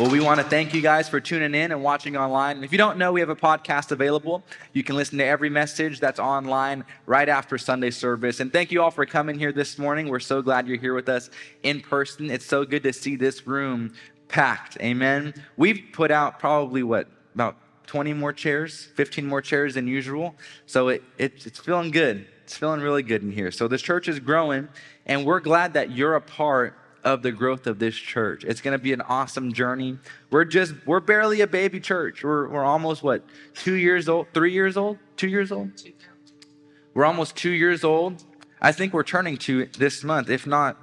Well, we want to thank you guys for tuning in and watching online. And if you don't know, we have a podcast available. You can listen to every message that's online right after Sunday service. And thank you all for coming here this morning. We're so glad you're here with us in person. It's so good to see this room packed. Amen. We've put out probably what, about 20 more chairs, 15 more chairs than usual. So it, it, it's feeling good. It's feeling really good in here. So this church is growing, and we're glad that you're a part of the growth of this church. It's going to be an awesome journey. We're just, we're barely a baby church. We're, we're almost what, two years old, three years old, two years old? We're almost two years old. I think we're turning two this month, if not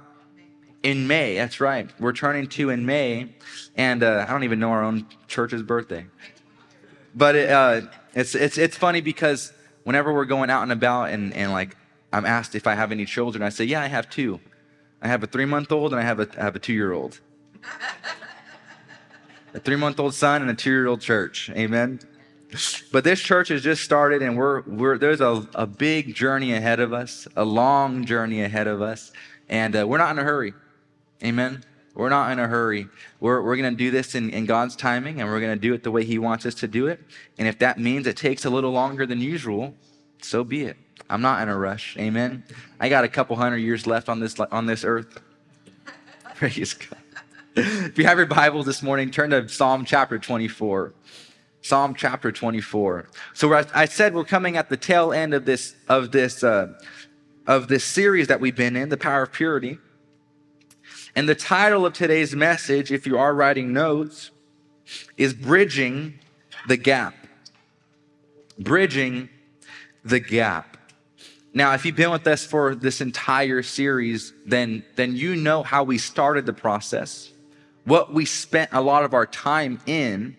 in May. That's right. We're turning two in May. And uh, I don't even know our own church's birthday. But it, uh, it's, it's, it's funny because whenever we're going out and about and, and like I'm asked if I have any children, I say, yeah, I have two. I have a three month old and I have a, I have a two year old. a three month old son and a two year old church. Amen. But this church has just started and we're, we're, there's a, a big journey ahead of us, a long journey ahead of us. And uh, we're not in a hurry. Amen. We're not in a hurry. We're, we're going to do this in, in God's timing and we're going to do it the way He wants us to do it. And if that means it takes a little longer than usual, so be it. I'm not in a rush. Amen. I got a couple hundred years left on this on this earth. Praise God. If you have your Bible this morning, turn to Psalm chapter 24. Psalm chapter 24. So I said we're coming at the tail end of this of this uh, of this series that we've been in, the power of purity. And the title of today's message, if you are writing notes, is bridging the gap. Bridging the gap. Now, if you've been with us for this entire series, then, then you know how we started the process, what we spent a lot of our time in,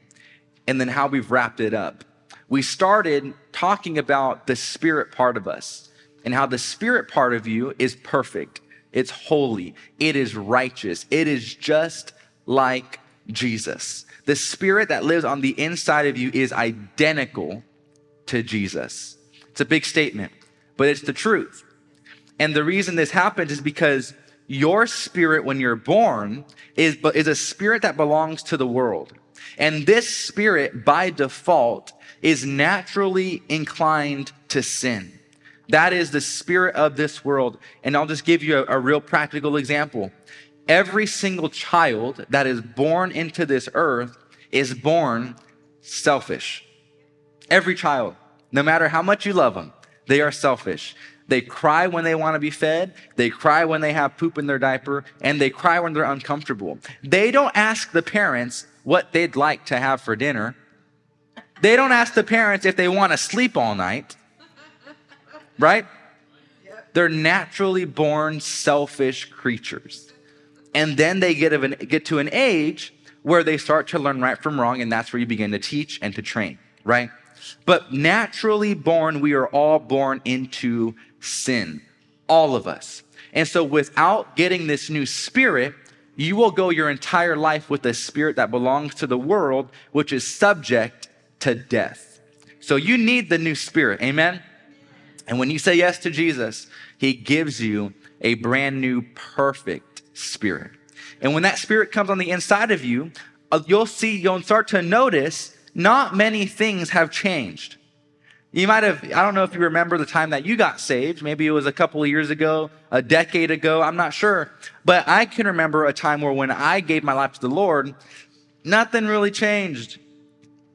and then how we've wrapped it up. We started talking about the spirit part of us and how the spirit part of you is perfect, it's holy, it is righteous, it is just like Jesus. The spirit that lives on the inside of you is identical to Jesus. It's a big statement but it's the truth. And the reason this happens is because your spirit, when you're born, is, is a spirit that belongs to the world. And this spirit, by default, is naturally inclined to sin. That is the spirit of this world. And I'll just give you a, a real practical example. Every single child that is born into this earth is born selfish. Every child, no matter how much you love them. They are selfish. They cry when they want to be fed. They cry when they have poop in their diaper and they cry when they're uncomfortable. They don't ask the parents what they'd like to have for dinner. They don't ask the parents if they want to sleep all night. Right? They're naturally born selfish creatures. And then they get, an, get to an age where they start to learn right from wrong, and that's where you begin to teach and to train, right? But naturally born, we are all born into sin. All of us. And so without getting this new spirit, you will go your entire life with a spirit that belongs to the world, which is subject to death. So you need the new spirit. Amen. And when you say yes to Jesus, he gives you a brand new, perfect spirit. And when that spirit comes on the inside of you, uh, you'll see, you'll start to notice not many things have changed. You might have, I don't know if you remember the time that you got saved. Maybe it was a couple of years ago, a decade ago. I'm not sure. But I can remember a time where when I gave my life to the Lord, nothing really changed.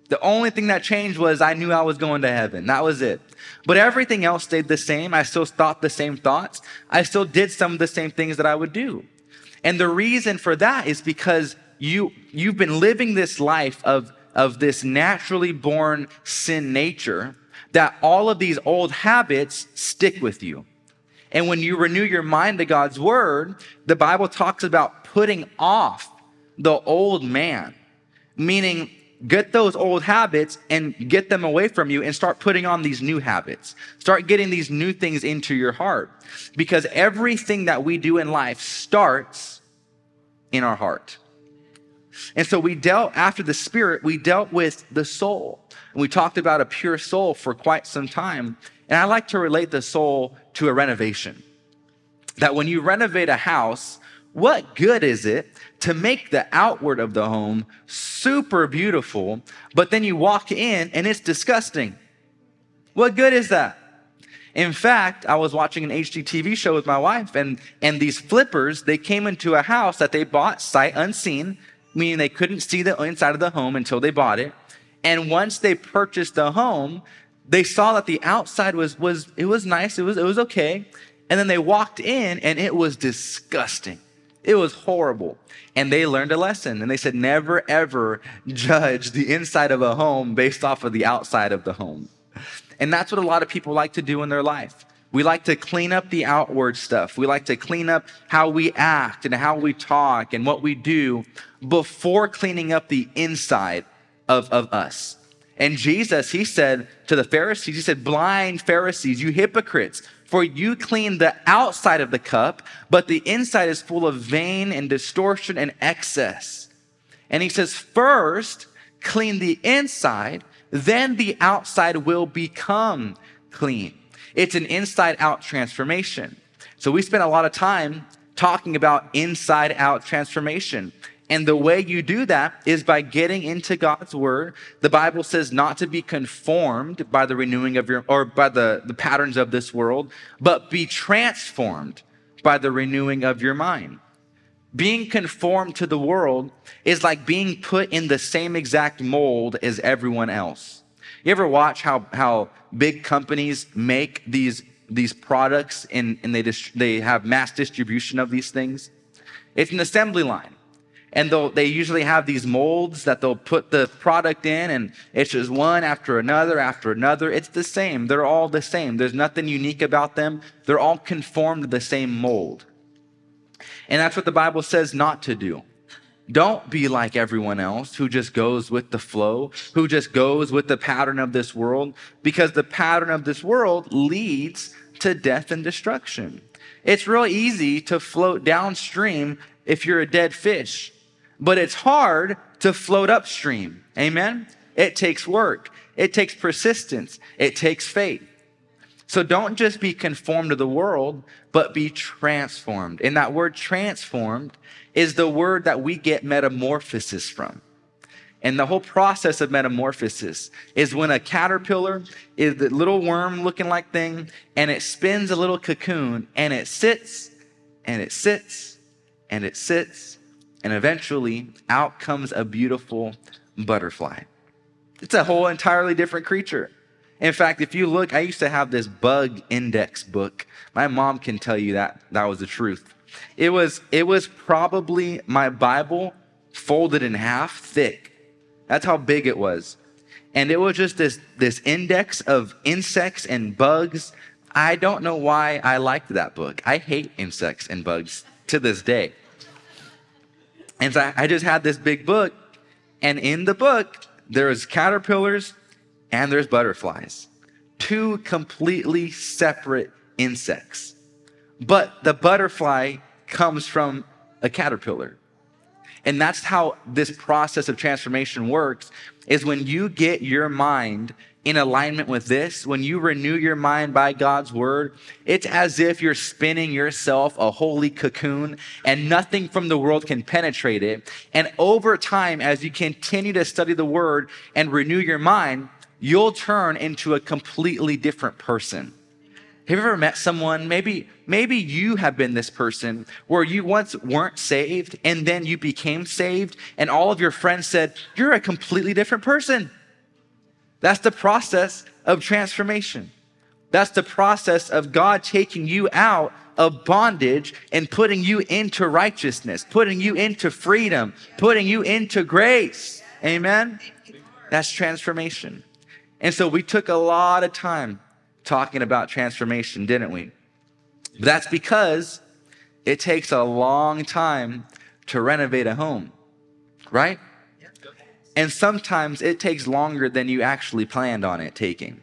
The only thing that changed was I knew I was going to heaven. That was it. But everything else stayed the same. I still thought the same thoughts. I still did some of the same things that I would do. And the reason for that is because you, you've been living this life of of this naturally born sin nature that all of these old habits stick with you. And when you renew your mind to God's word, the Bible talks about putting off the old man, meaning get those old habits and get them away from you and start putting on these new habits. Start getting these new things into your heart because everything that we do in life starts in our heart. And so we dealt, after the spirit, we dealt with the soul. And we talked about a pure soul for quite some time. And I like to relate the soul to a renovation. That when you renovate a house, what good is it to make the outward of the home super beautiful, but then you walk in and it's disgusting? What good is that? In fact, I was watching an HGTV show with my wife and, and these flippers, they came into a house that they bought sight unseen, meaning they couldn't see the inside of the home until they bought it. And once they purchased the home, they saw that the outside was, was, it was nice. It was, it was okay. And then they walked in and it was disgusting. It was horrible. And they learned a lesson and they said, never ever judge the inside of a home based off of the outside of the home. And that's what a lot of people like to do in their life. We like to clean up the outward stuff. We like to clean up how we act and how we talk and what we do before cleaning up the inside of, of us. And Jesus, he said to the Pharisees, he said, blind Pharisees, you hypocrites, for you clean the outside of the cup, but the inside is full of vain and distortion and excess. And he says, first, clean the inside then the outside will become clean. It's an inside out transformation. So we spent a lot of time talking about inside out transformation. And the way you do that is by getting into God's word. The Bible says not to be conformed by the renewing of your, or by the, the patterns of this world, but be transformed by the renewing of your mind. Being conformed to the world is like being put in the same exact mold as everyone else. You ever watch how, how big companies make these, these products and, and they, they have mass distribution of these things? It's an assembly line. And they usually have these molds that they'll put the product in, and it's just one after another after another. It's the same. They're all the same. There's nothing unique about them. They're all conformed to the same mold. And that's what the Bible says not to do. Don't be like everyone else who just goes with the flow, who just goes with the pattern of this world, because the pattern of this world leads to death and destruction. It's real easy to float downstream if you're a dead fish, but it's hard to float upstream. Amen? It takes work, it takes persistence, it takes faith. So don't just be conformed to the world, but be transformed. And that word transformed is the word that we get metamorphosis from. And the whole process of metamorphosis is when a caterpillar is the little worm looking like thing and it spins a little cocoon and it sits and it sits and it sits and eventually out comes a beautiful butterfly. It's a whole entirely different creature. In fact, if you look, I used to have this bug index book. My mom can tell you that that was the truth. It was it was probably my Bible folded in half thick. That's how big it was. And it was just this this index of insects and bugs. I don't know why I liked that book. I hate insects and bugs to this day. And so I just had this big book, and in the book, there's caterpillars and there's butterflies. Two completely separate insects. But the butterfly comes from a caterpillar. And that's how this process of transformation works is when you get your mind in alignment with this, when you renew your mind by God's word, it's as if you're spinning yourself a holy cocoon and nothing from the world can penetrate it. And over time, as you continue to study the word and renew your mind, you'll turn into a completely different person. Have you ever met someone? Maybe, maybe you have been this person where you once weren't saved and then you became saved and all of your friends said, you're a completely different person. That's the process of transformation. That's the process of God taking you out of bondage and putting you into righteousness, putting you into freedom, putting you into grace. Amen. That's transformation. And so we took a lot of time talking about transformation, didn't we? But that's because it takes a long time to renovate a home, right? And sometimes it takes longer than you actually planned on it taking.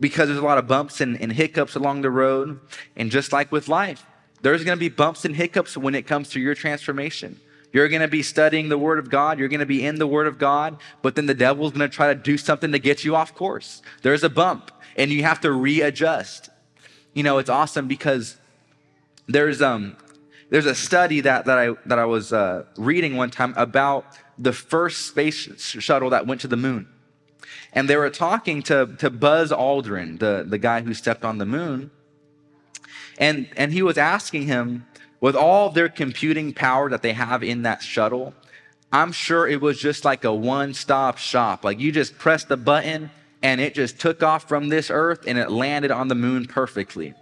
Because there's a lot of bumps and, and hiccups along the road. And just like with life, there's going to be bumps and hiccups when it comes to your transformation. You're going to be studying the Word of God. You're going to be in the Word of God, but then the devil's going to try to do something to get you off course. There's a bump and you have to readjust. You know, it's awesome because there's, um, There's a study that, that I, that I was uh, reading one time about the first space shuttle that went to the moon. And they were talking to, to Buzz Aldrin, the, the guy who stepped on the moon. And, and he was asking him, with all their computing power that they have in that shuttle, I'm sure it was just like a one stop shop. Like you just press the button and it just took off from this earth and it landed on the moon perfectly.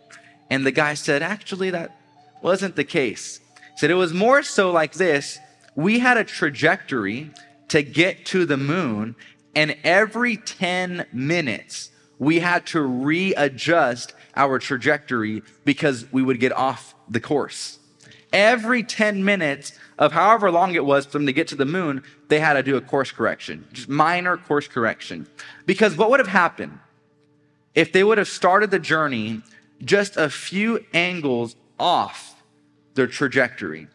And the guy said, actually, that wasn't the case. He said it was more so like this. We had a trajectory to get to the moon, and every 10 minutes, we had to readjust our trajectory because we would get off the course. Every 10 minutes of however long it was for them to get to the moon, they had to do a course correction, just minor course correction. Because what would have happened if they would have started the journey just a few angles off their trajectory?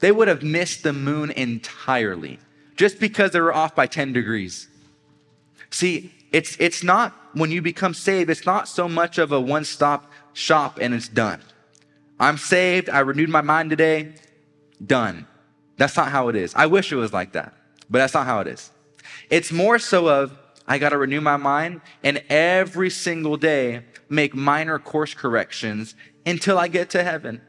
They would have missed the moon entirely just because they were off by 10 degrees. See, it's, it's not, when you become saved, it's not so much of a one stop shop and it's done. I'm saved. I renewed my mind today. Done. That's not how it is. I wish it was like that, but that's not how it is. It's more so of, I got to renew my mind and every single day make minor course corrections until I get to heaven.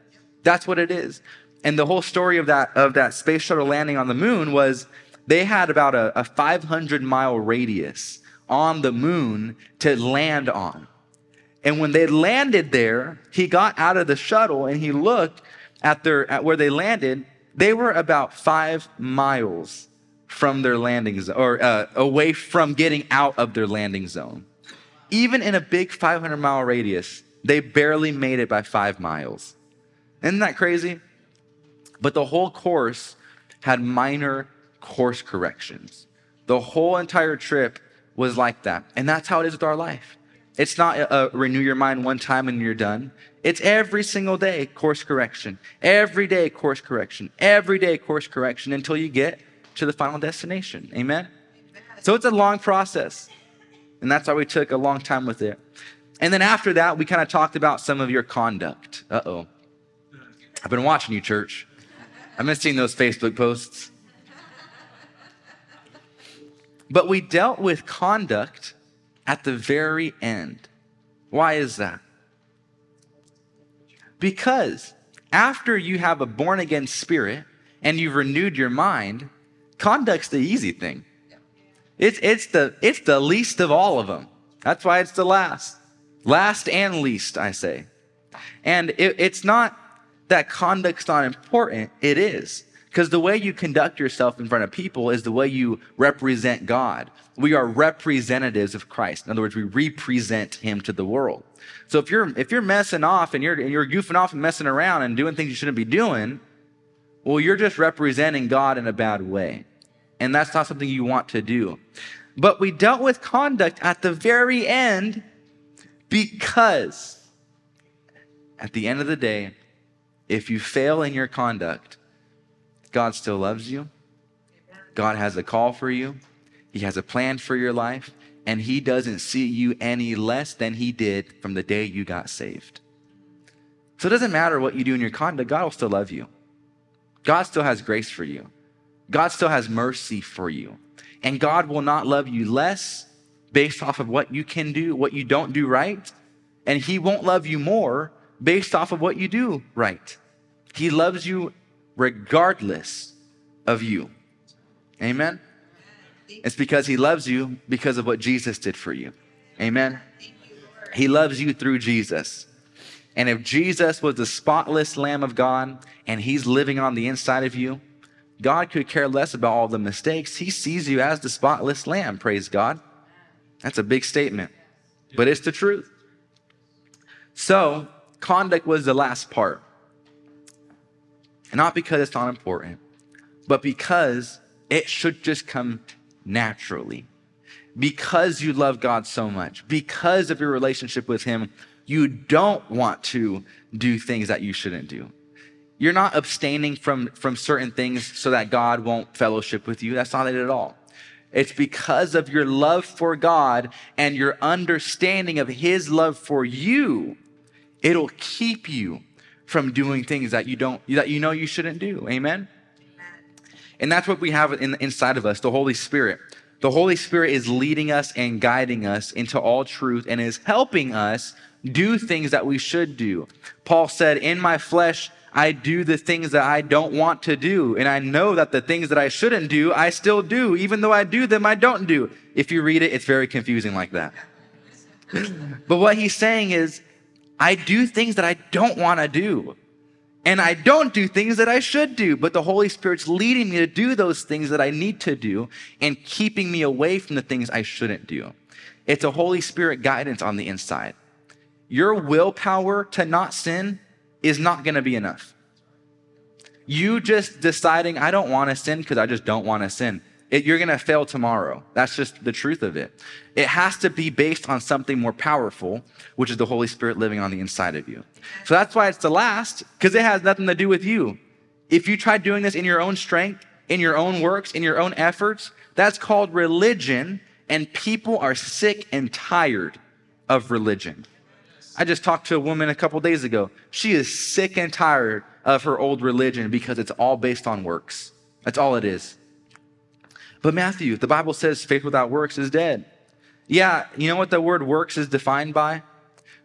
That's what it is. And the whole story of that, of that space shuttle landing on the moon was they had about a, a 500 mile radius on the moon to land on. And when they landed there, he got out of the shuttle and he looked at their at where they landed. They were about five miles from their landing zone, or uh, away from getting out of their landing zone. Even in a big 500 mile radius, they barely made it by five miles. Isn't that crazy? But the whole course had minor course corrections. The whole entire trip was like that. And that's how it is with our life. It's not a, a renew your mind one time and you're done. It's every single day course correction. Every day course correction. Every day course correction until you get to the final destination. Amen? So it's a long process. And that's why we took a long time with it. And then after that, we kind of talked about some of your conduct. Uh oh. I've been watching you, church. I've been seeing those Facebook posts. But we dealt with conduct at the very end. Why is that? Because after you have a born again spirit and you've renewed your mind, conduct's the easy thing. It's, it's, the, it's the least of all of them. That's why it's the last. Last and least, I say. And it, it's not that conduct's not important, it is. Because the way you conduct yourself in front of people is the way you represent God. We are representatives of Christ. In other words, we represent Him to the world. So if you're if you're messing off and you're and you're goofing off and messing around and doing things you shouldn't be doing, well, you're just representing God in a bad way. And that's not something you want to do. But we dealt with conduct at the very end because at the end of the day, if you fail in your conduct, God still loves you. God has a call for you. He has a plan for your life. And He doesn't see you any less than He did from the day you got saved. So it doesn't matter what you do in your conduct, God will still love you. God still has grace for you. God still has mercy for you. And God will not love you less based off of what you can do, what you don't do right. And He won't love you more based off of what you do right. He loves you regardless of you. Amen? It's because he loves you because of what Jesus did for you. Amen? He loves you through Jesus. And if Jesus was the spotless Lamb of God and he's living on the inside of you, God could care less about all the mistakes. He sees you as the spotless Lamb, praise God. That's a big statement, but it's the truth. So, conduct was the last part. Not because it's not important, but because it should just come naturally. Because you love God so much, because of your relationship with Him, you don't want to do things that you shouldn't do. You're not abstaining from, from certain things so that God won't fellowship with you. That's not it at all. It's because of your love for God and your understanding of His love for you. It'll keep you from doing things that you don't that you know you shouldn't do. Amen. And that's what we have in, inside of us, the Holy Spirit. The Holy Spirit is leading us and guiding us into all truth and is helping us do things that we should do. Paul said, In my flesh, I do the things that I don't want to do. And I know that the things that I shouldn't do, I still do. Even though I do them, I don't do. If you read it, it's very confusing like that. but what he's saying is, I do things that I don't want to do. And I don't do things that I should do, but the Holy Spirit's leading me to do those things that I need to do and keeping me away from the things I shouldn't do. It's a Holy Spirit guidance on the inside. Your willpower to not sin is not going to be enough. You just deciding, I don't want to sin because I just don't want to sin. It, you're going to fail tomorrow. That's just the truth of it. It has to be based on something more powerful, which is the Holy Spirit living on the inside of you. So that's why it's the last, because it has nothing to do with you. If you try doing this in your own strength, in your own works, in your own efforts, that's called religion, and people are sick and tired of religion. I just talked to a woman a couple days ago. She is sick and tired of her old religion because it's all based on works. That's all it is. But Matthew, the Bible says faith without works is dead. Yeah, you know what the word works is defined by?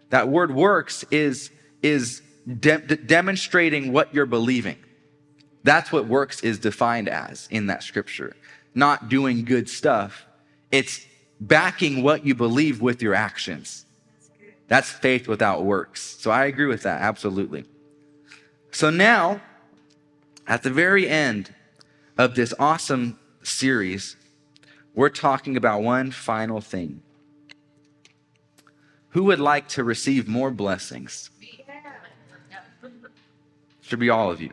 That word works is, is de- de- demonstrating what you're believing. That's what works is defined as in that scripture. Not doing good stuff. It's backing what you believe with your actions. That's faith without works. So I agree with that, absolutely. So now, at the very end of this awesome series, we're talking about one final thing. Who would like to receive more blessings? Should be all of you.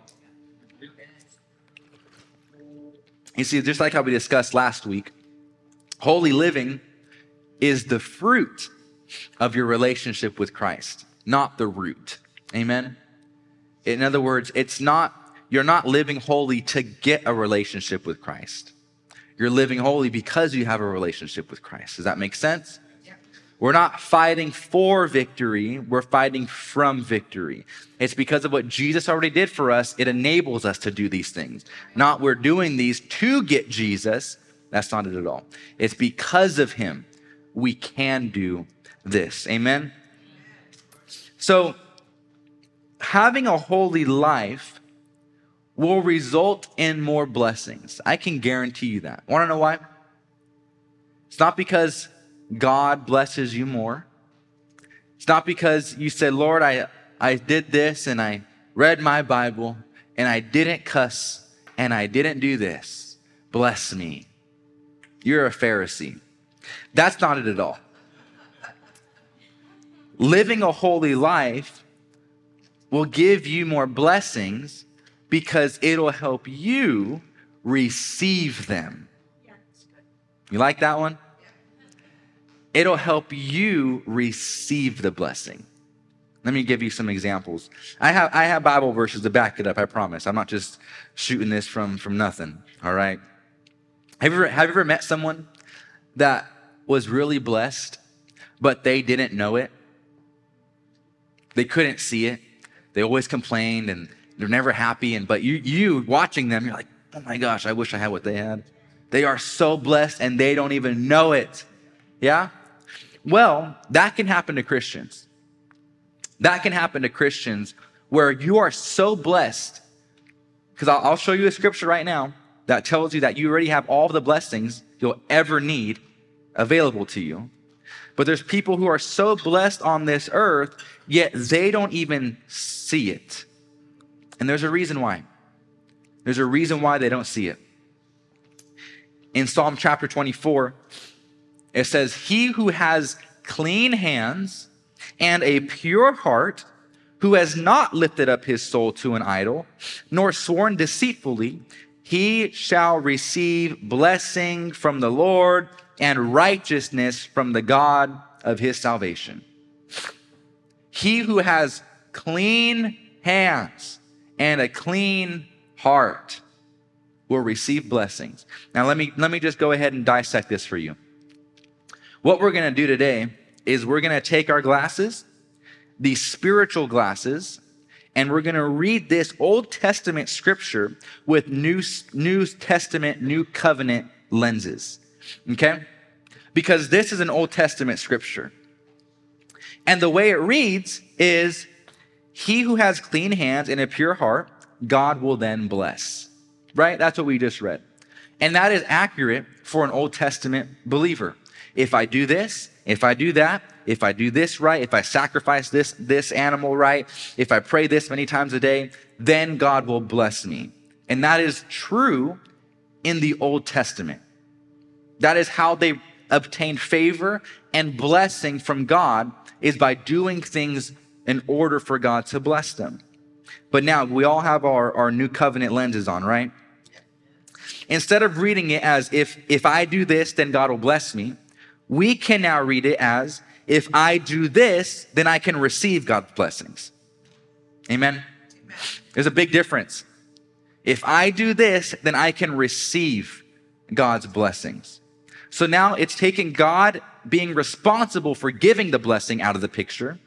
You see, just like how we discussed last week, holy living is the fruit of your relationship with Christ, not the root. Amen? In other words, it's not, you're not living holy to get a relationship with Christ. You're living holy because you have a relationship with Christ. Does that make sense? We're not fighting for victory, we're fighting from victory. It's because of what Jesus already did for us, it enables us to do these things. Not we're doing these to get Jesus. That's not it at all. It's because of him we can do this. Amen? So, having a holy life will result in more blessings. I can guarantee you that. Want to know why? It's not because God blesses you more. It's not because you said, Lord, I, I did this and I read my Bible and I didn't cuss and I didn't do this. Bless me. You're a Pharisee. That's not it at all. Living a holy life will give you more blessings because it'll help you receive them. You like that one? It'll help you receive the blessing. Let me give you some examples. I have, I have Bible verses to back it up, I promise. I'm not just shooting this from, from nothing, all right? Have you, ever, have you ever met someone that was really blessed, but they didn't know it? They couldn't see it. They always complained and they're never happy. And but you you watching them, you're like, oh my gosh, I wish I had what they had. They are so blessed and they don't even know it. Yeah? Well, that can happen to Christians. That can happen to Christians where you are so blessed. Because I'll, show you a scripture right now that tells you that you already have all the blessings you'll ever need available to you. But there's people who are so blessed on this earth, yet they don't even see it. And there's a reason why. There's a reason why they don't see it. In Psalm chapter 24, it says, He who has clean hands and a pure heart, who has not lifted up his soul to an idol, nor sworn deceitfully, he shall receive blessing from the Lord and righteousness from the God of his salvation. He who has clean hands and a clean heart will receive blessings. Now let me let me just go ahead and dissect this for you. What we're going to do today is we're going to take our glasses, these spiritual glasses, and we're going to read this Old Testament scripture with New, New Testament, New Covenant lenses. Okay? Because this is an Old Testament scripture. And the way it reads is He who has clean hands and a pure heart, God will then bless. Right? That's what we just read. And that is accurate for an Old Testament believer. If I do this, if I do that, if I do this right, if I sacrifice this, this animal right, if I pray this many times a day, then God will bless me. And that is true in the Old Testament. That is how they obtained favor and blessing from God is by doing things in order for God to bless them. But now we all have our, our new covenant lenses on, right? Instead of reading it as if, if I do this, then God will bless me, we can now read it as if I do this, then I can receive God's blessings. Amen. Amen. There's a big difference. If I do this, then I can receive God's blessings. So now it's taking God being responsible for giving the blessing out of the picture,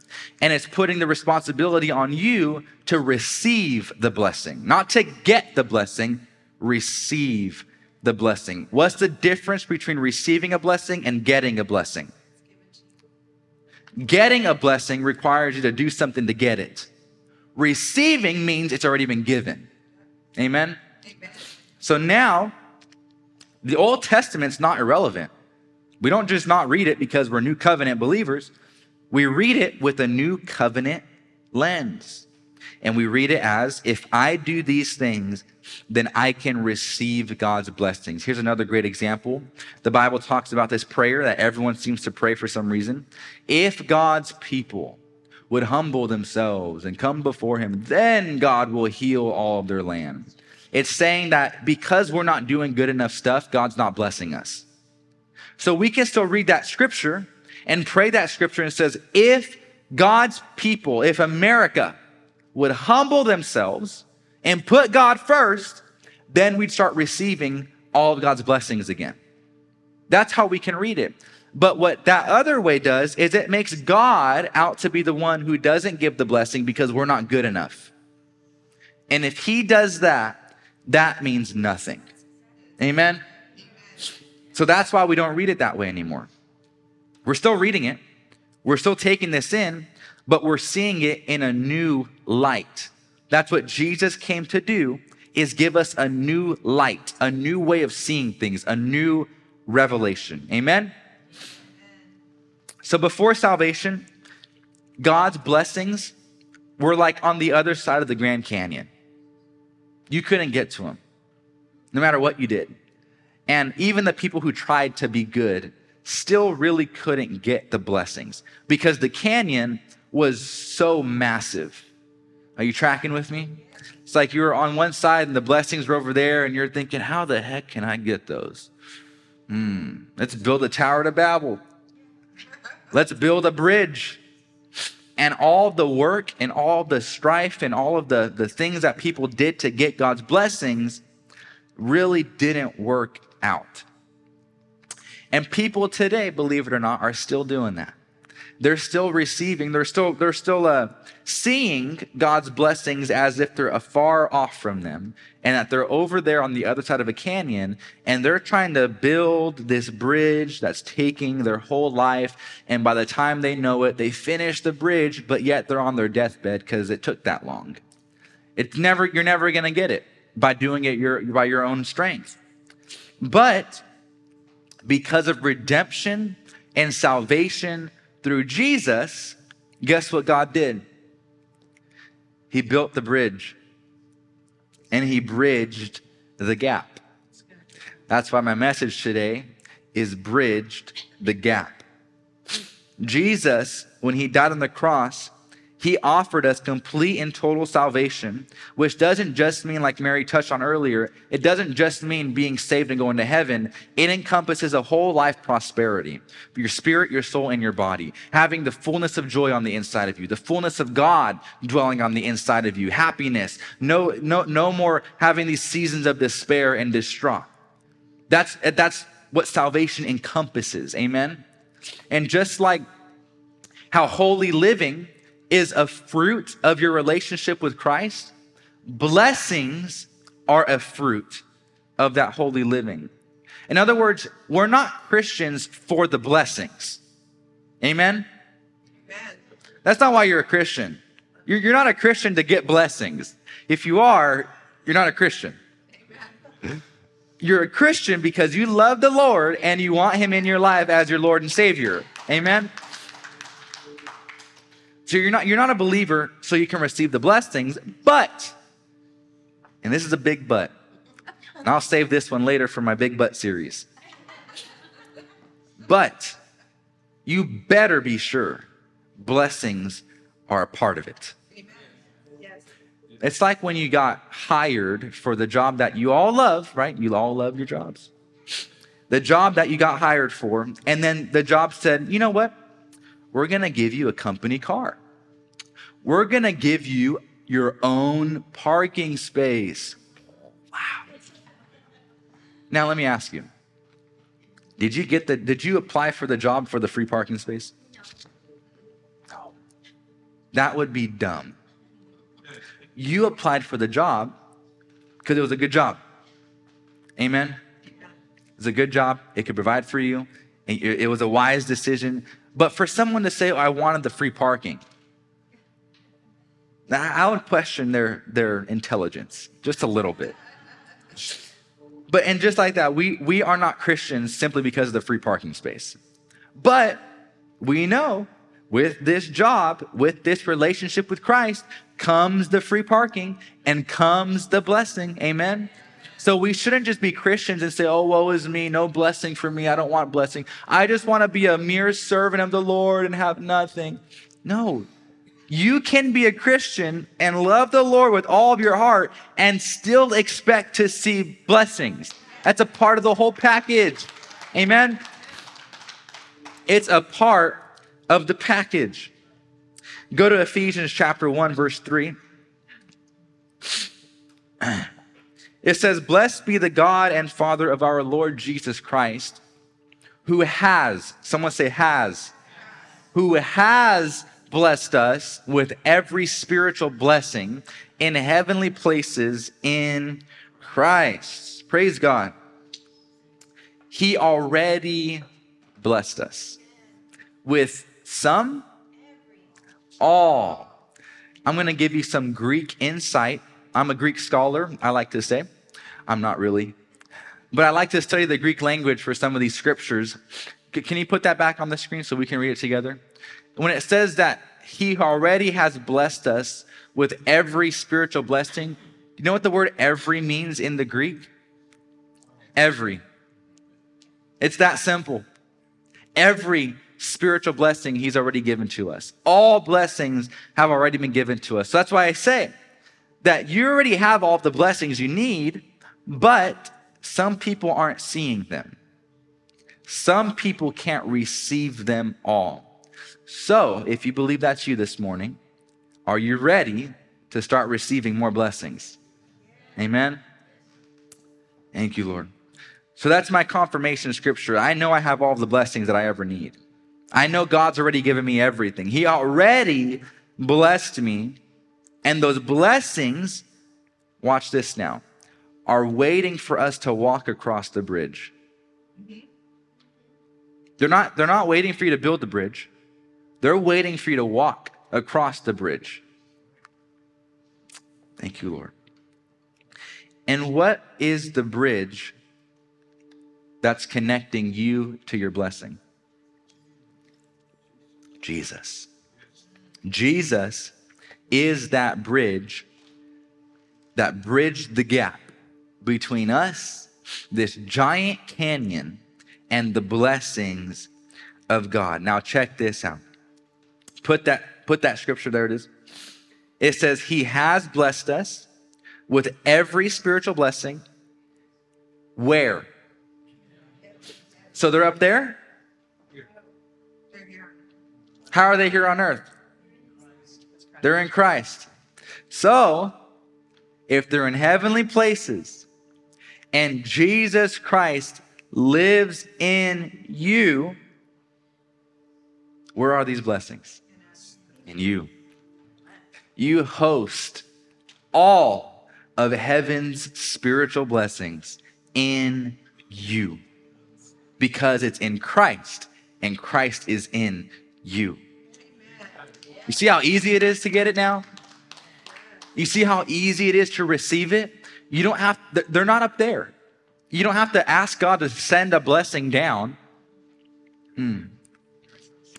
and it's putting the responsibility on you to receive the blessing, not to get the blessing, receive the blessing. What's the difference between receiving a blessing and getting a blessing? Getting a blessing requires you to do something to get it. Receiving means it's already been given. Amen? Amen. So now, the Old Testament's not irrelevant. We don't just not read it because we're new covenant believers. We read it with a new covenant lens. And we read it as if I do these things, then I can receive God's blessings. Here's another great example. The Bible talks about this prayer that everyone seems to pray for some reason. If God's people would humble themselves and come before him, then God will heal all of their land. It's saying that because we're not doing good enough stuff, God's not blessing us. So we can still read that scripture and pray that scripture and says, if God's people, if America would humble themselves and put God first, then we'd start receiving all of God's blessings again. That's how we can read it. But what that other way does is it makes God out to be the one who doesn't give the blessing because we're not good enough. And if he does that, that means nothing. Amen? So that's why we don't read it that way anymore. We're still reading it. We're still taking this in, but we're seeing it in a new light. That's what Jesus came to do is give us a new light, a new way of seeing things, a new revelation. Amen. So before salvation, God's blessings were like on the other side of the Grand Canyon. You couldn't get to them, no matter what you did. And even the people who tried to be good still really couldn't get the blessings because the canyon was so massive. Are you tracking with me? It's like you're on one side and the blessings were over there, and you're thinking, how the heck can I get those? Hmm, let's build a tower to Babel. Let's build a bridge. And all the work and all the strife and all of the, the things that people did to get God's blessings really didn't work out. And people today, believe it or not, are still doing that they're still receiving, they're still, they're still uh, seeing God's blessings as if they're afar off from them and that they're over there on the other side of a canyon and they're trying to build this bridge that's taking their whole life. And by the time they know it, they finish the bridge, but yet they're on their deathbed because it took that long. It's never, you're never going to get it by doing it your, by your own strength. But because of redemption and salvation, through Jesus, guess what God did? He built the bridge and he bridged the gap. That's why my message today is bridged the gap. Jesus, when he died on the cross, he offered us complete and total salvation, which doesn't just mean, like Mary touched on earlier, it doesn't just mean being saved and going to heaven. It encompasses a whole life prosperity your spirit, your soul, and your body. Having the fullness of joy on the inside of you, the fullness of God dwelling on the inside of you, happiness, no, no, no more having these seasons of despair and distraught. That's, that's what salvation encompasses. Amen. And just like how holy living is a fruit of your relationship with Christ, blessings are a fruit of that holy living. In other words, we're not Christians for the blessings. Amen? Amen. That's not why you're a Christian. You're, you're not a Christian to get blessings. If you are, you're not a Christian. Amen. You're a Christian because you love the Lord and you want Him in your life as your Lord and Savior. Amen? So you're not, you're not a believer so you can receive the blessings, but, and this is a big but, and I'll save this one later for my big but series. But you better be sure blessings are a part of it. It's like when you got hired for the job that you all love, right? You all love your jobs. The job that you got hired for, and then the job said, you know what? We're going to give you a company car. We're going to give you your own parking space. Wow. Now let me ask you. Did you get the did you apply for the job for the free parking space? No. That would be dumb you applied for the job because it was a good job. Amen? It's a good job. It could provide for you. It was a wise decision. But for someone to say, oh, I wanted the free parking, I would question their, their intelligence just a little bit. But and just like that, we, we are not Christians simply because of the free parking space. But we know with this job, with this relationship with Christ, comes the free parking and comes the blessing. Amen. So we shouldn't just be Christians and say, oh, woe is me, no blessing for me. I don't want blessing. I just want to be a mere servant of the Lord and have nothing. No. You can be a Christian and love the Lord with all of your heart and still expect to see blessings. That's a part of the whole package. Amen. It's a part of the package. Go to Ephesians chapter 1, verse 3. It says, Blessed be the God and Father of our Lord Jesus Christ, who has, someone say, has, who has blessed us with every spiritual blessing in heavenly places in Christ. Praise God. He already blessed us with some? All. I'm going to give you some Greek insight. I'm a Greek scholar, I like to say. I'm not really. But I like to study the Greek language for some of these scriptures. Can you put that back on the screen so we can read it together? When it says that he already has blessed us with every spiritual blessing, you know what the word every means in the Greek? Every. It's that simple. Every spiritual blessing he's already given to us. All blessings have already been given to us. So that's why I say that you already have all the blessings you need, but some people aren't seeing them. Some people can't receive them all. So, if you believe that's you this morning, are you ready to start receiving more blessings? Amen. Thank you, Lord. So that's my confirmation scripture. I know I have all the blessings that I ever need. I know God's already given me everything. He already blessed me. And those blessings, watch this now, are waiting for us to walk across the bridge. They're not, they're not waiting for you to build the bridge. They're waiting for you to walk across the bridge. Thank you, Lord. And what is the bridge that's connecting you to your blessing? Jesus. Jesus is that bridge that bridged the gap between us, this giant canyon, and the blessings of God. Now check this out. Put that put that scripture there it is. It says he has blessed us with every spiritual blessing. Where? So they're up there? How are they here on earth? They're in Christ. So, if they're in heavenly places and Jesus Christ lives in you, where are these blessings? In you. you host all of heaven's spiritual blessings in you because it's in Christ and Christ is in you. You see how easy it is to get it now? You see how easy it is to receive it? You don't have, they're not up there. You don't have to ask God to send a blessing down. Hmm.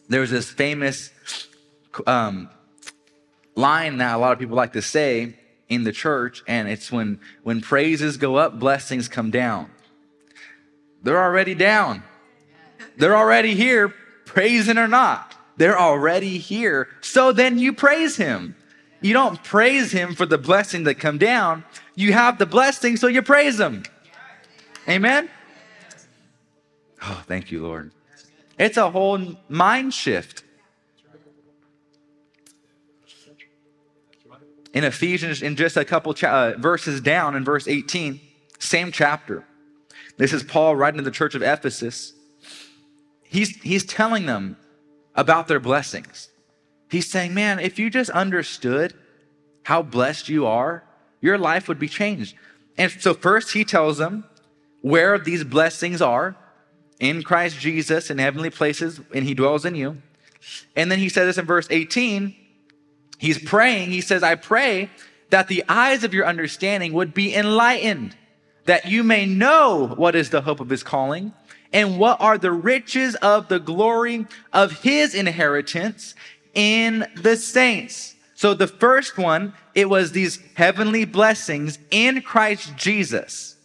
There's this famous um, line that a lot of people like to say in the church, and it's when when praises go up, blessings come down. They're already down. They're already here, praising or not. They're already here. So then you praise him. You don't praise him for the blessing that come down. You have the blessing, so you praise him. Amen. Oh, thank you, Lord. It's a whole mind shift. in Ephesians, in just a couple cha- uh, verses down in verse 18, same chapter. This is Paul writing to the church of Ephesus. He's, he's telling them about their blessings. He's saying, man, if you just understood how blessed you are, your life would be changed. And so, first, he tells them where these blessings are in Christ Jesus in heavenly places, and he dwells in you. And then he says this in verse 18 He's praying. He says, I pray that the eyes of your understanding would be enlightened, that you may know what is the hope of his calling and what are the riches of the glory of his inheritance in the saints. So the first one, it was these heavenly blessings in Christ Jesus.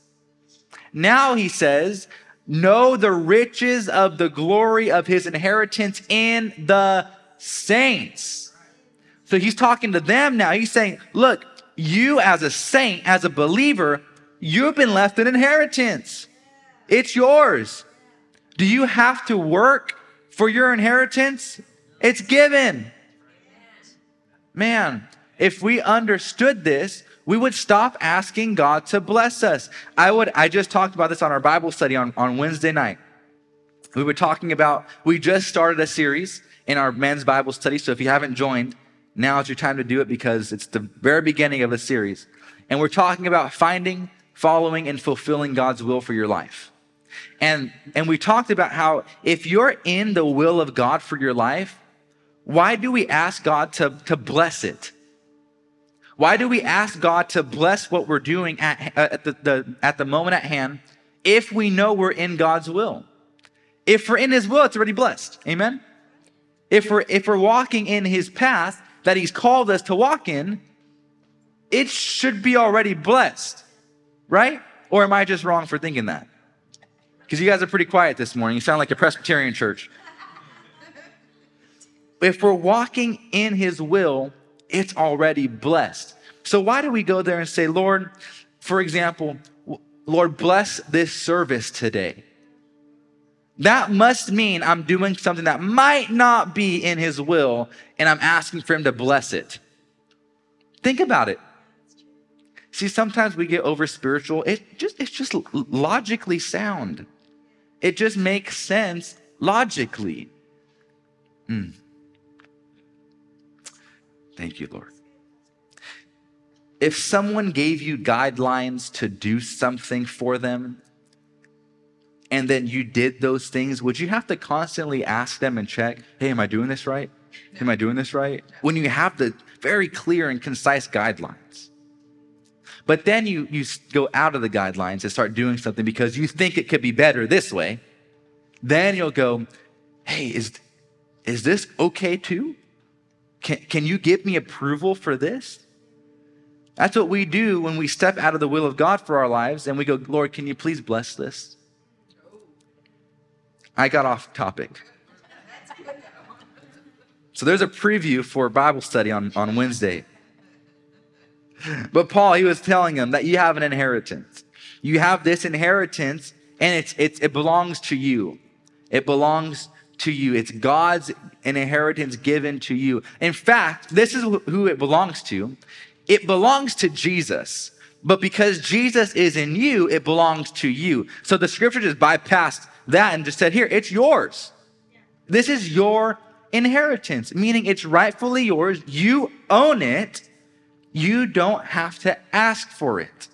Now he says, know the riches of the glory of his inheritance in the saints. So he's talking to them now. He's saying, look, you as a saint, as a believer, you've been left an inheritance. It's yours. Do you have to work for your inheritance? It's given. Man, if we understood this, we would stop asking God to bless us. I would, I just talked about this on our Bible study on, on Wednesday night. We were talking about, we just started a series in our men's Bible study. So if you haven't joined, now is your time to do it because it's the very beginning of a series. And we're talking about finding, following, and fulfilling God's will for your life. And, and we talked about how if you're in the will of God for your life, why do we ask God to, to bless it? Why do we ask God to bless what we're doing at, at, the, the, at the moment at hand if we know we're in God's will? If we're in His will, it's already blessed. Amen? If we're, if we're walking in His path, that He's called us to walk in, it should be already blessed, right? Or am I just wrong for thinking that? Because you guys are pretty quiet this morning. You sound like a Presbyterian church. if we're walking in His will, it's already blessed. So why do we go there and say, Lord, for example, Lord, bless this service today? That must mean I'm doing something that might not be in his will and I'm asking for him to bless it. Think about it. See, sometimes we get over spiritual. It just it's just logically sound. It just makes sense logically. Mm. Thank you, Lord. If someone gave you guidelines to do something for them, and then you did those things, would you have to constantly ask them and check, hey, am I doing this right? Am I doing this right? When you have the very clear and concise guidelines. But then you, you go out of the guidelines and start doing something because you think it could be better this way. Then you'll go, hey, is, is this okay too? Can, can you give me approval for this? That's what we do when we step out of the will of God for our lives and we go, Lord, can you please bless this? I got off topic. So there's a preview for Bible study on, on Wednesday. But Paul, he was telling them that you have an inheritance. You have this inheritance and it's, it's, it belongs to you. It belongs to you. It's God's inheritance given to you. In fact, this is who it belongs to. It belongs to Jesus. But because Jesus is in you, it belongs to you. So the scripture just bypassed that and just said, Here, it's yours. This is your inheritance, meaning it's rightfully yours. You own it. You don't have to ask for it.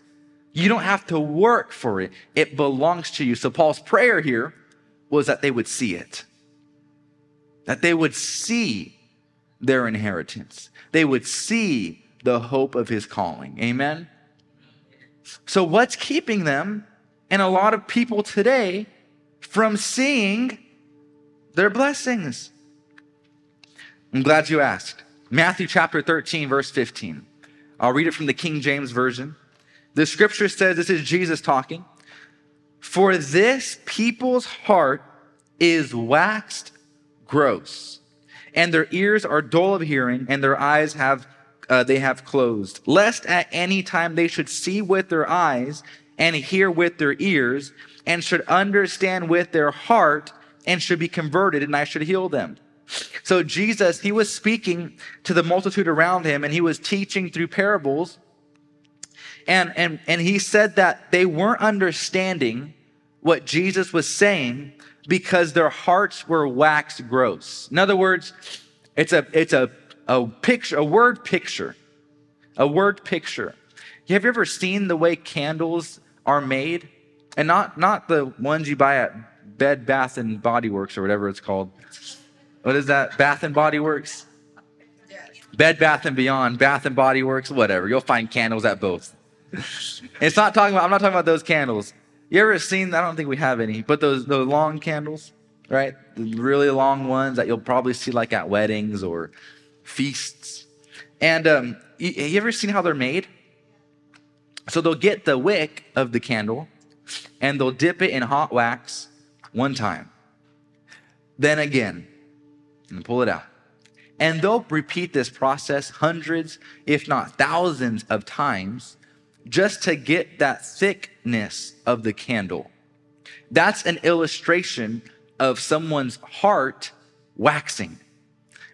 You don't have to work for it. It belongs to you. So Paul's prayer here was that they would see it. That they would see their inheritance. They would see the hope of his calling. Amen. So what's keeping them and a lot of people today from seeing their blessings? I'm glad you asked. Matthew chapter 13, verse 15. I'll read it from the King James Version. The scripture says this is Jesus talking. For this people's heart is waxed gross, and their ears are dull of hearing, and their eyes have uh, they have closed, lest at any time they should see with their eyes and hear with their ears, and should understand with their heart, and should be converted, and I should heal them. So Jesus, he was speaking to the multitude around him and he was teaching through parables. And, and, and he said that they weren't understanding what Jesus was saying because their hearts were waxed gross. In other words, it's a, it's a, a picture, a word picture, a word picture. Have you ever seen the way candles are made? And not, not the ones you buy at Bed Bath and Body Works or whatever it's called. What is that? Bath and Body Works? Bed Bath and Beyond, Bath and Body Works, whatever. You'll find candles at both. it's not talking about, I'm not talking about those candles. You ever seen, I don't think we have any, but those, those long candles, right? The really long ones that you'll probably see like at weddings or feasts. And um, you, you ever seen how they're made? So they'll get the wick of the candle and they'll dip it in hot wax one time. Then again, and pull it out. And they'll repeat this process hundreds, if not thousands of times just to get that thickness of the candle. That's an illustration of someone's heart waxing.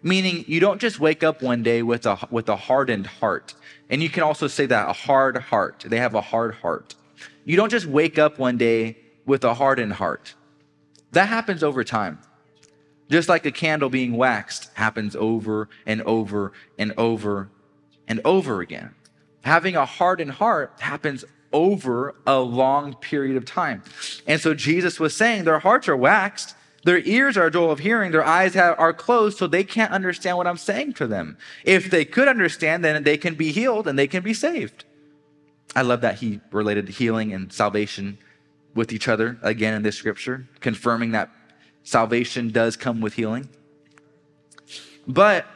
Meaning you don't just wake up one day with a, with a hardened heart. And you can also say that a hard heart. They have a hard heart. You don't just wake up one day with a hardened heart. That happens over time. Just like a candle being waxed happens over and over and over and over again. Having a hardened heart happens over a long period of time. And so Jesus was saying their hearts are waxed, their ears are dull of hearing, their eyes have, are closed, so they can't understand what I'm saying to them. If they could understand, then they can be healed and they can be saved. I love that he related healing and salvation with each other again in this scripture, confirming that salvation does come with healing. But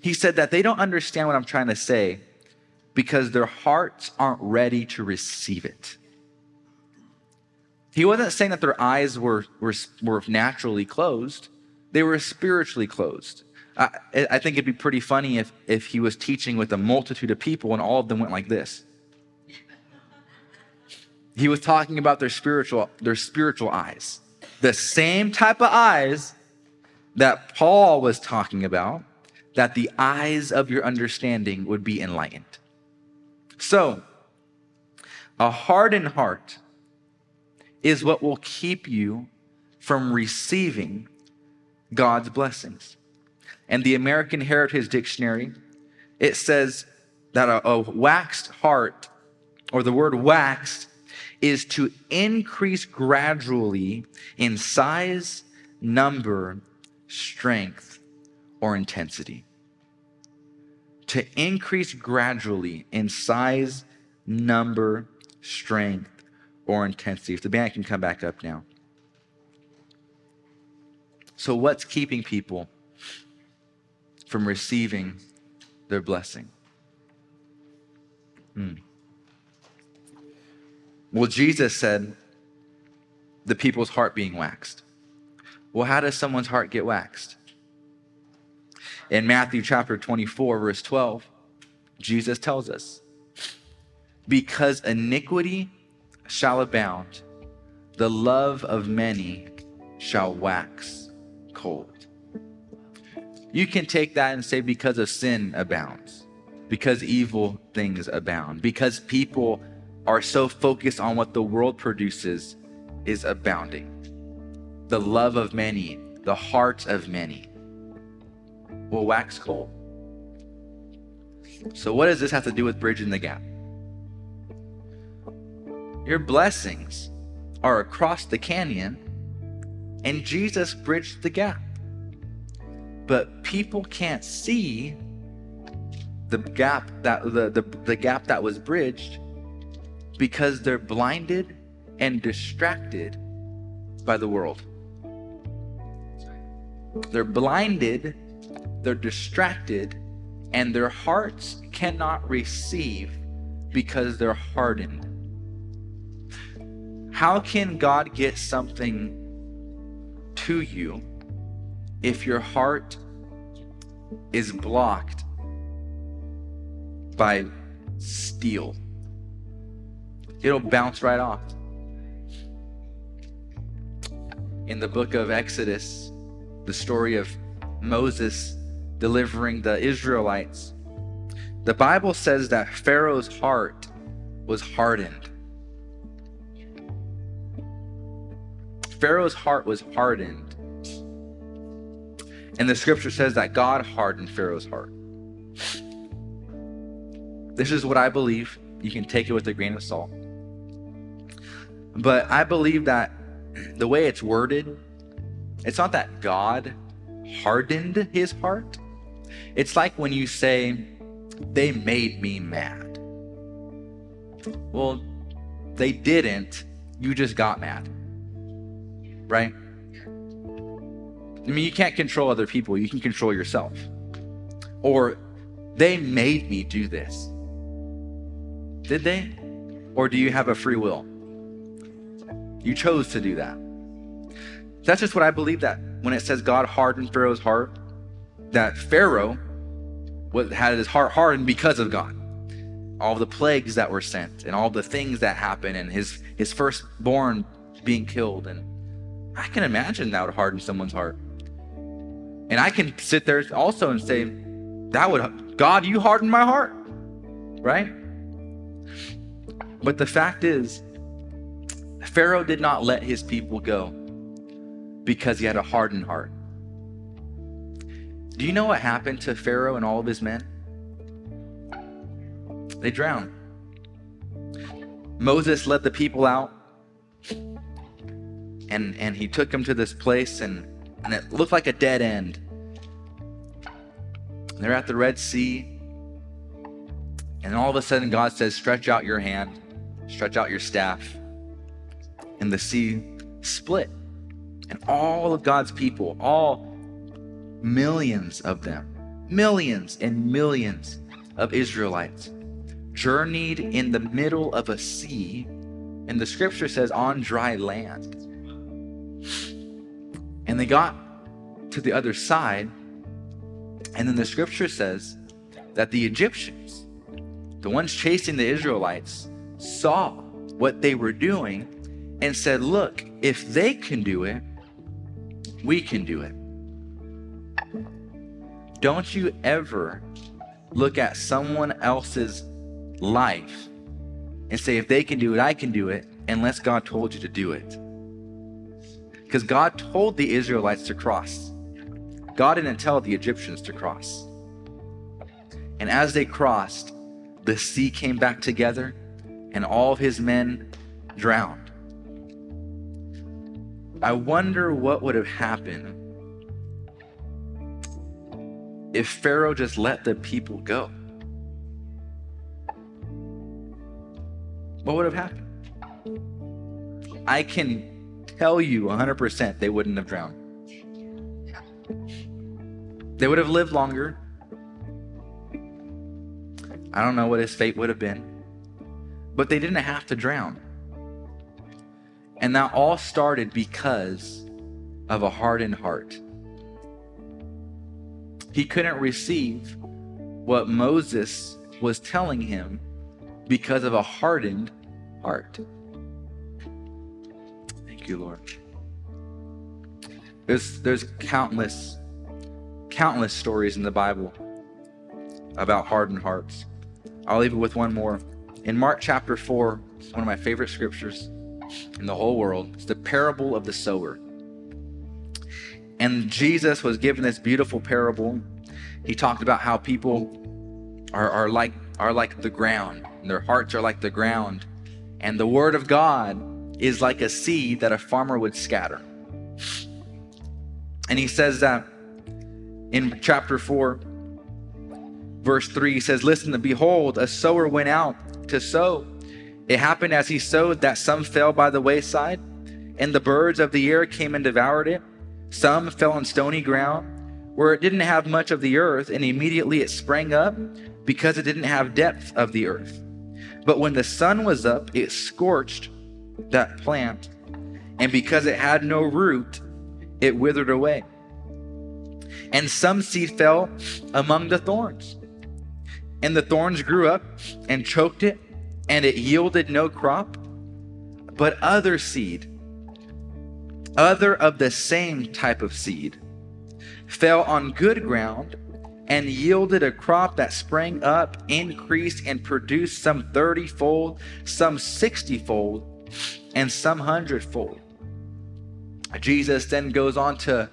he said that they don't understand what I'm trying to say because their hearts aren't ready to receive it. He wasn't saying that their eyes were, were, were naturally closed, they were spiritually closed. I, I think it'd be pretty funny if, if he was teaching with a multitude of people and all of them went like this. He was talking about their spiritual, their spiritual eyes the same type of eyes that Paul was talking about, that the eyes of your understanding would be enlightened. So, a hardened heart is what will keep you from receiving God's blessings. And the American Heritage Dictionary, it says that a, a waxed heart, or the word waxed, is to increase gradually in size, number, strength, or intensity. To increase gradually in size, number, strength, or intensity. If the band can come back up now. So, what's keeping people from receiving their blessing? Hmm. Well, Jesus said, the people's heart being waxed. Well, how does someone's heart get waxed? In Matthew chapter 24, verse 12, Jesus tells us, Because iniquity shall abound, the love of many shall wax cold. You can take that and say, Because of sin abounds, because evil things abound, because people are so focused on what the world produces is abounding. The love of many, the hearts of many will wax cold. So, what does this have to do with bridging the gap? Your blessings are across the canyon, and Jesus bridged the gap. But people can't see the gap that the, the, the gap that was bridged because they're blinded and distracted by the world. They're blinded, they're distracted, and their hearts cannot receive because they're hardened. How can God get something to you if your heart is blocked by steel? It'll bounce right off. In the book of Exodus, the story of Moses delivering the Israelites, the Bible says that Pharaoh's heart was hardened. Pharaoh's heart was hardened. And the scripture says that God hardened Pharaoh's heart. This is what I believe. You can take it with a grain of salt. But I believe that the way it's worded, it's not that God hardened his heart. It's like when you say, they made me mad. Well, they didn't. You just got mad. Right? I mean, you can't control other people, you can control yourself. Or they made me do this. Did they? Or do you have a free will? You chose to do that. That's just what I believe that when it says God hardened Pharaoh's heart, that Pharaoh had his heart hardened because of God. All the plagues that were sent and all the things that happened and his his firstborn being killed. And I can imagine that would harden someone's heart. And I can sit there also and say, that would God, you hardened my heart. Right? But the fact is, Pharaoh did not let his people go because he had a hardened heart. Do you know what happened to Pharaoh and all of his men? They drowned. Moses led the people out and, and he took them to this place and, and it looked like a dead end. They're at the Red Sea. And all of a sudden, God says, Stretch out your hand, stretch out your staff. And the sea split. And all of God's people, all millions of them, millions and millions of Israelites journeyed in the middle of a sea, and the scripture says on dry land. And they got to the other side, and then the scripture says that the Egyptians, the ones chasing the Israelites, saw what they were doing and said, Look, if they can do it, we can do it. Don't you ever look at someone else's life and say, if they can do it, I can do it, unless God told you to do it. Because God told the Israelites to cross. God didn't tell the Egyptians to cross. And as they crossed, the sea came back together and all of his men drowned. I wonder what would have happened if Pharaoh just let the people go? What would have happened? I can tell you 100% they wouldn't have drowned. They would have lived longer. I don't know what his fate would have been, but they didn't have to drown. And that all started because of a hardened heart he couldn't receive what Moses was telling him because of a hardened heart. Thank you, Lord. There's, there's countless, countless stories in the Bible about hardened hearts. I'll leave it with one more. In Mark chapter 4, it's one of my favorite scriptures in the whole world. It's the parable of the sower. And Jesus was given this beautiful parable. He talked about how people are, are like are like the ground, and their hearts are like the ground. And the word of God is like a seed that a farmer would scatter. And he says that in chapter 4, verse 3, he says, Listen, behold, a sower went out to sow. It happened as he sowed that some fell by the wayside, and the birds of the air came and devoured it. Some fell on stony ground, where it didn't have much of the earth, and immediately it sprang up because it didn't have depth of the earth. But when the sun was up, it scorched that plant, and because it had no root, it withered away. And some seed fell among the thorns, and the thorns grew up and choked it, and it yielded no crop. But other seed, other of the same type of seed, fell on good ground and yielded a crop that sprang up, increased, and produced some 30 fold, some 60 fold, and some hundredfold. Jesus then goes on to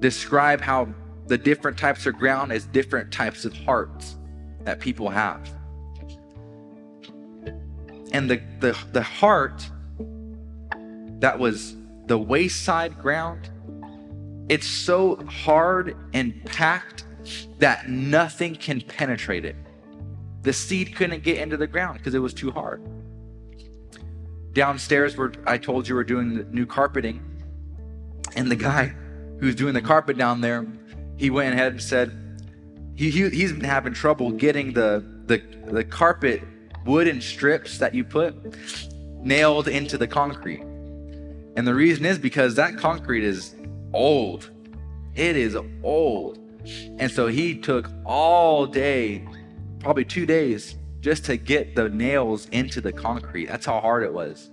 describe how the different types of ground is different types of hearts that people have. And the, the, the heart that was the wayside ground, it's so hard and packed that nothing can penetrate it. The seed couldn't get into the ground because it was too hard. Downstairs, where I told you we're doing the new carpeting, and the guy who's doing the carpet down there, he went ahead and said he, he he's been having trouble getting the the the carpet wooden strips that you put nailed into the concrete. And the reason is because that concrete is old. It is old. And so he took all day, probably two days, just to get the nails into the concrete. That's how hard it was.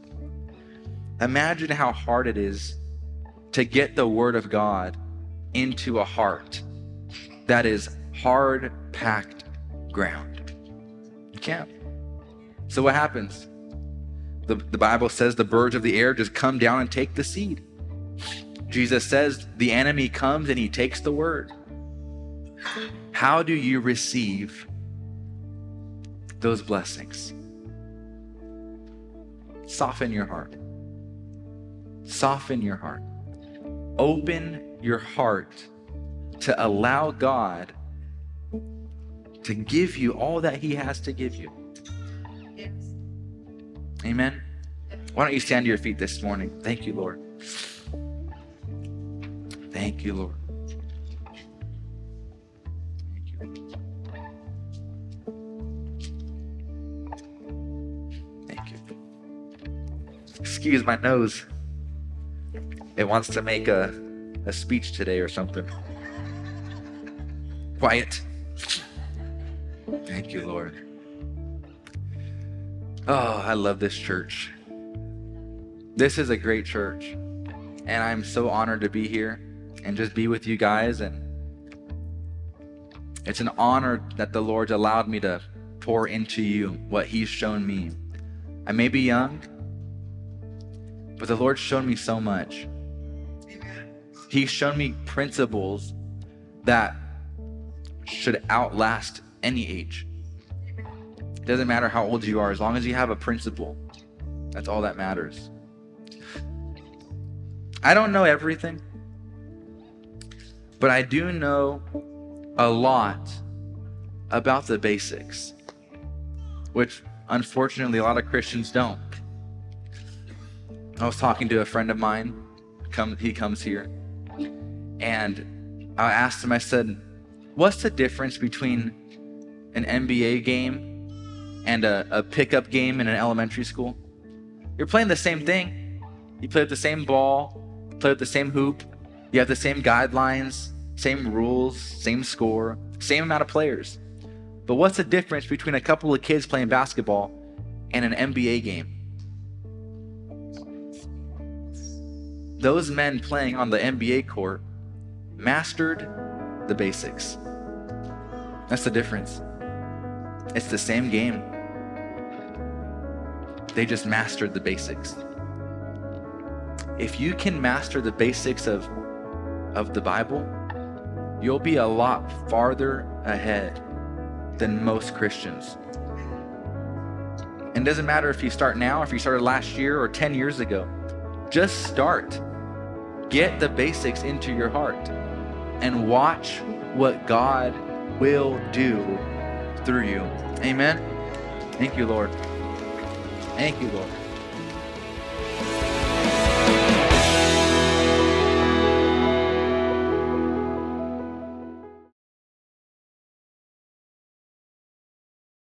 Imagine how hard it is to get the word of God into a heart that is hard packed ground. You can't. So what happens? The, the Bible says the birds of the air just come down and take the seed. Jesus says the enemy comes and he takes the word. How do you receive those blessings? Soften your heart. Soften your heart. Open your heart to allow God to give you all that He has to give you. Amen. Why don't you stand to your feet this morning? Thank you, Lord. Thank you, Lord. Thank you. Excuse my nose. It wants to make a, a speech today or something. Quiet. Thank you, Lord. Oh, I love this church. This is a great church. And I'm so honored to be here and just be with you guys. And it's an honor that the Lord's allowed me to pour into you what He's shown me. I may be young, but the Lord's shown me so much. He's shown me principles that should outlast any age. It doesn't matter how old you are, as long as you have a principle, that's all that matters. I don't know everything, but I do know a lot about the basics, which unfortunately a lot of Christians don't. I was talking to a friend of mine. Come, he comes here, and I asked him. I said, "What's the difference between an NBA game and a, a pickup game in an elementary school? You're playing the same thing. You play with the same ball, play with the same hoop. You have the same guidelines, same rules, same score, same amount of players. But what's the difference between a couple of kids playing basketball and an NBA game? those men playing on the NBA court mastered the basics. That's the difference. It's the same game. They just mastered the basics. If you can master the basics of, of the Bible, you'll be a lot farther ahead than most Christians. And it doesn't matter if you start now, if you started last year or 10 years ago. Just start. Get the basics into your heart and watch what God will do through you. Amen. Thank you, Lord. Thank you, Lord.